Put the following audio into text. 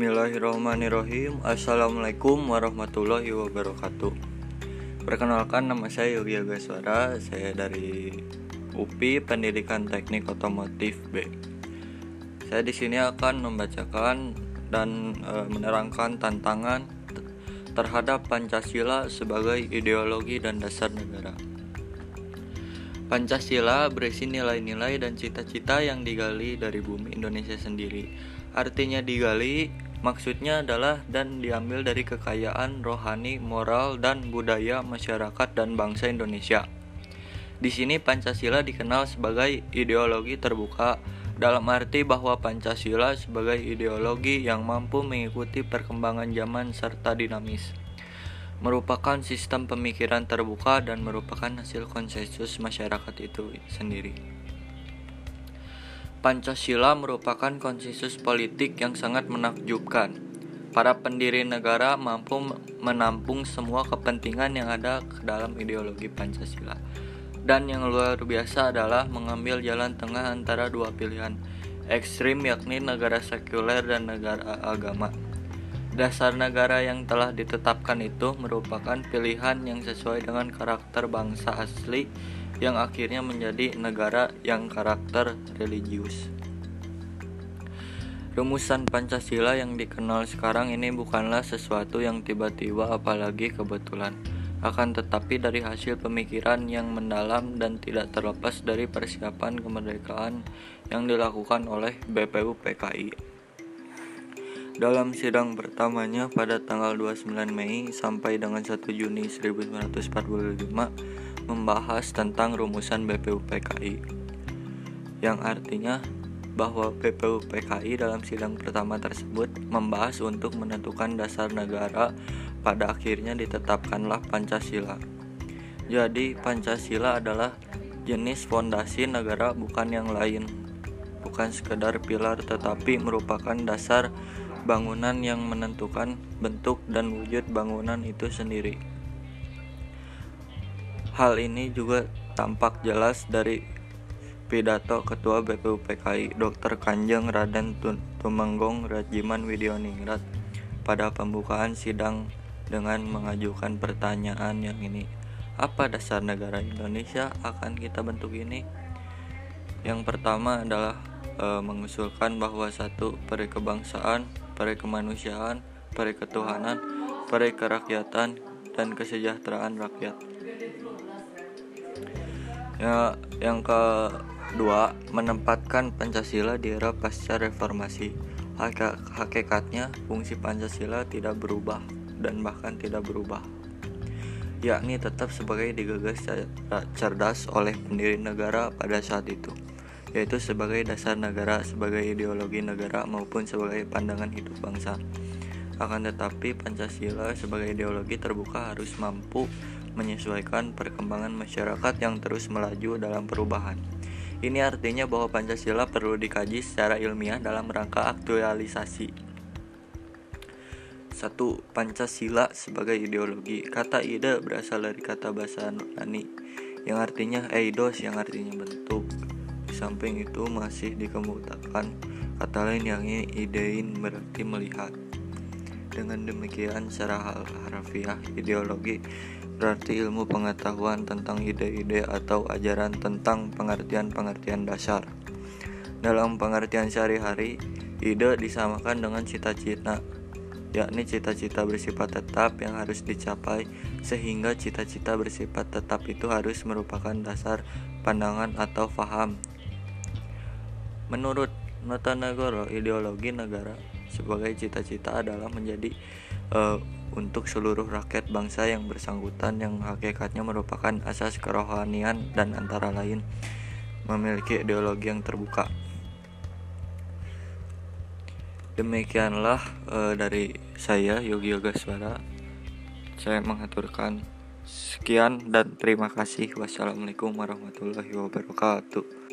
Bismillahirrahmanirrahim. Assalamualaikum warahmatullahi wabarakatuh. Perkenalkan nama saya Yogi Agaswara. Saya dari UPI Pendidikan Teknik Otomotif B. Saya di sini akan membacakan dan e, menerangkan tantangan terhadap Pancasila sebagai ideologi dan dasar negara. Pancasila berisi nilai-nilai dan cita-cita yang digali dari bumi Indonesia sendiri. Artinya digali maksudnya adalah dan diambil dari kekayaan rohani, moral, dan budaya masyarakat dan bangsa Indonesia. Di sini Pancasila dikenal sebagai ideologi terbuka dalam arti bahwa Pancasila sebagai ideologi yang mampu mengikuti perkembangan zaman serta dinamis merupakan sistem pemikiran terbuka dan merupakan hasil konsensus masyarakat itu sendiri. Pancasila merupakan konsensus politik yang sangat menakjubkan. Para pendiri negara mampu menampung semua kepentingan yang ada ke dalam ideologi Pancasila. Dan yang luar biasa adalah mengambil jalan tengah antara dua pilihan ekstrim yakni negara sekuler dan negara agama. Dasar negara yang telah ditetapkan itu merupakan pilihan yang sesuai dengan karakter bangsa asli yang akhirnya menjadi negara yang karakter religius. Rumusan Pancasila yang dikenal sekarang ini bukanlah sesuatu yang tiba-tiba apalagi kebetulan, akan tetapi dari hasil pemikiran yang mendalam dan tidak terlepas dari persiapan kemerdekaan yang dilakukan oleh BPU PKI. Dalam sidang pertamanya pada tanggal 29 Mei sampai dengan 1 Juni 1945, membahas tentang rumusan BPUPKI yang artinya bahwa BPUPKI dalam sidang pertama tersebut membahas untuk menentukan dasar negara pada akhirnya ditetapkanlah Pancasila. Jadi Pancasila adalah jenis fondasi negara bukan yang lain. Bukan sekedar pilar tetapi merupakan dasar bangunan yang menentukan bentuk dan wujud bangunan itu sendiri. Hal ini juga tampak jelas dari pidato Ketua BPUPKI Dr. Kanjeng Raden Tumenggong Rajiman Widyoningrat pada pembukaan sidang dengan mengajukan pertanyaan yang ini. Apa dasar negara Indonesia akan kita bentuk ini? Yang pertama adalah e, mengusulkan bahwa satu peri kebangsaan, peri kemanusiaan, peri ketuhanan, peri kerakyatan, dan kesejahteraan rakyat. Ya, yang kedua, menempatkan Pancasila di era pasca reformasi. Hakikatnya, fungsi Pancasila tidak berubah dan bahkan tidak berubah, yakni tetap sebagai digagas cerdas oleh pendiri negara pada saat itu, yaitu sebagai dasar negara, sebagai ideologi negara maupun sebagai pandangan hidup bangsa. Akan tetapi, Pancasila sebagai ideologi terbuka harus mampu menyesuaikan perkembangan masyarakat yang terus melaju dalam perubahan. Ini artinya bahwa Pancasila perlu dikaji secara ilmiah dalam rangka aktualisasi. Satu, Pancasila sebagai ideologi. Kata ide berasal dari kata bahasa Nurani yang artinya eidos yang artinya bentuk. Di samping itu masih dikemukakan kata lain yang idein berarti melihat. Dengan demikian secara harfiah ideologi berarti ilmu pengetahuan tentang ide-ide atau ajaran tentang pengertian-pengertian dasar. Dalam pengertian sehari-hari, ide disamakan dengan cita-cita, yakni cita-cita bersifat tetap yang harus dicapai, sehingga cita-cita bersifat tetap itu harus merupakan dasar pandangan atau faham. Menurut Notonegoro, ideologi negara sebagai cita-cita adalah menjadi uh, untuk seluruh rakyat bangsa yang bersangkutan yang hakikatnya merupakan asas kerohanian dan antara lain memiliki ideologi yang terbuka. Demikianlah uh, dari saya Yogi Yogaswara. Saya mengaturkan sekian dan terima kasih. Wassalamualaikum warahmatullahi wabarakatuh.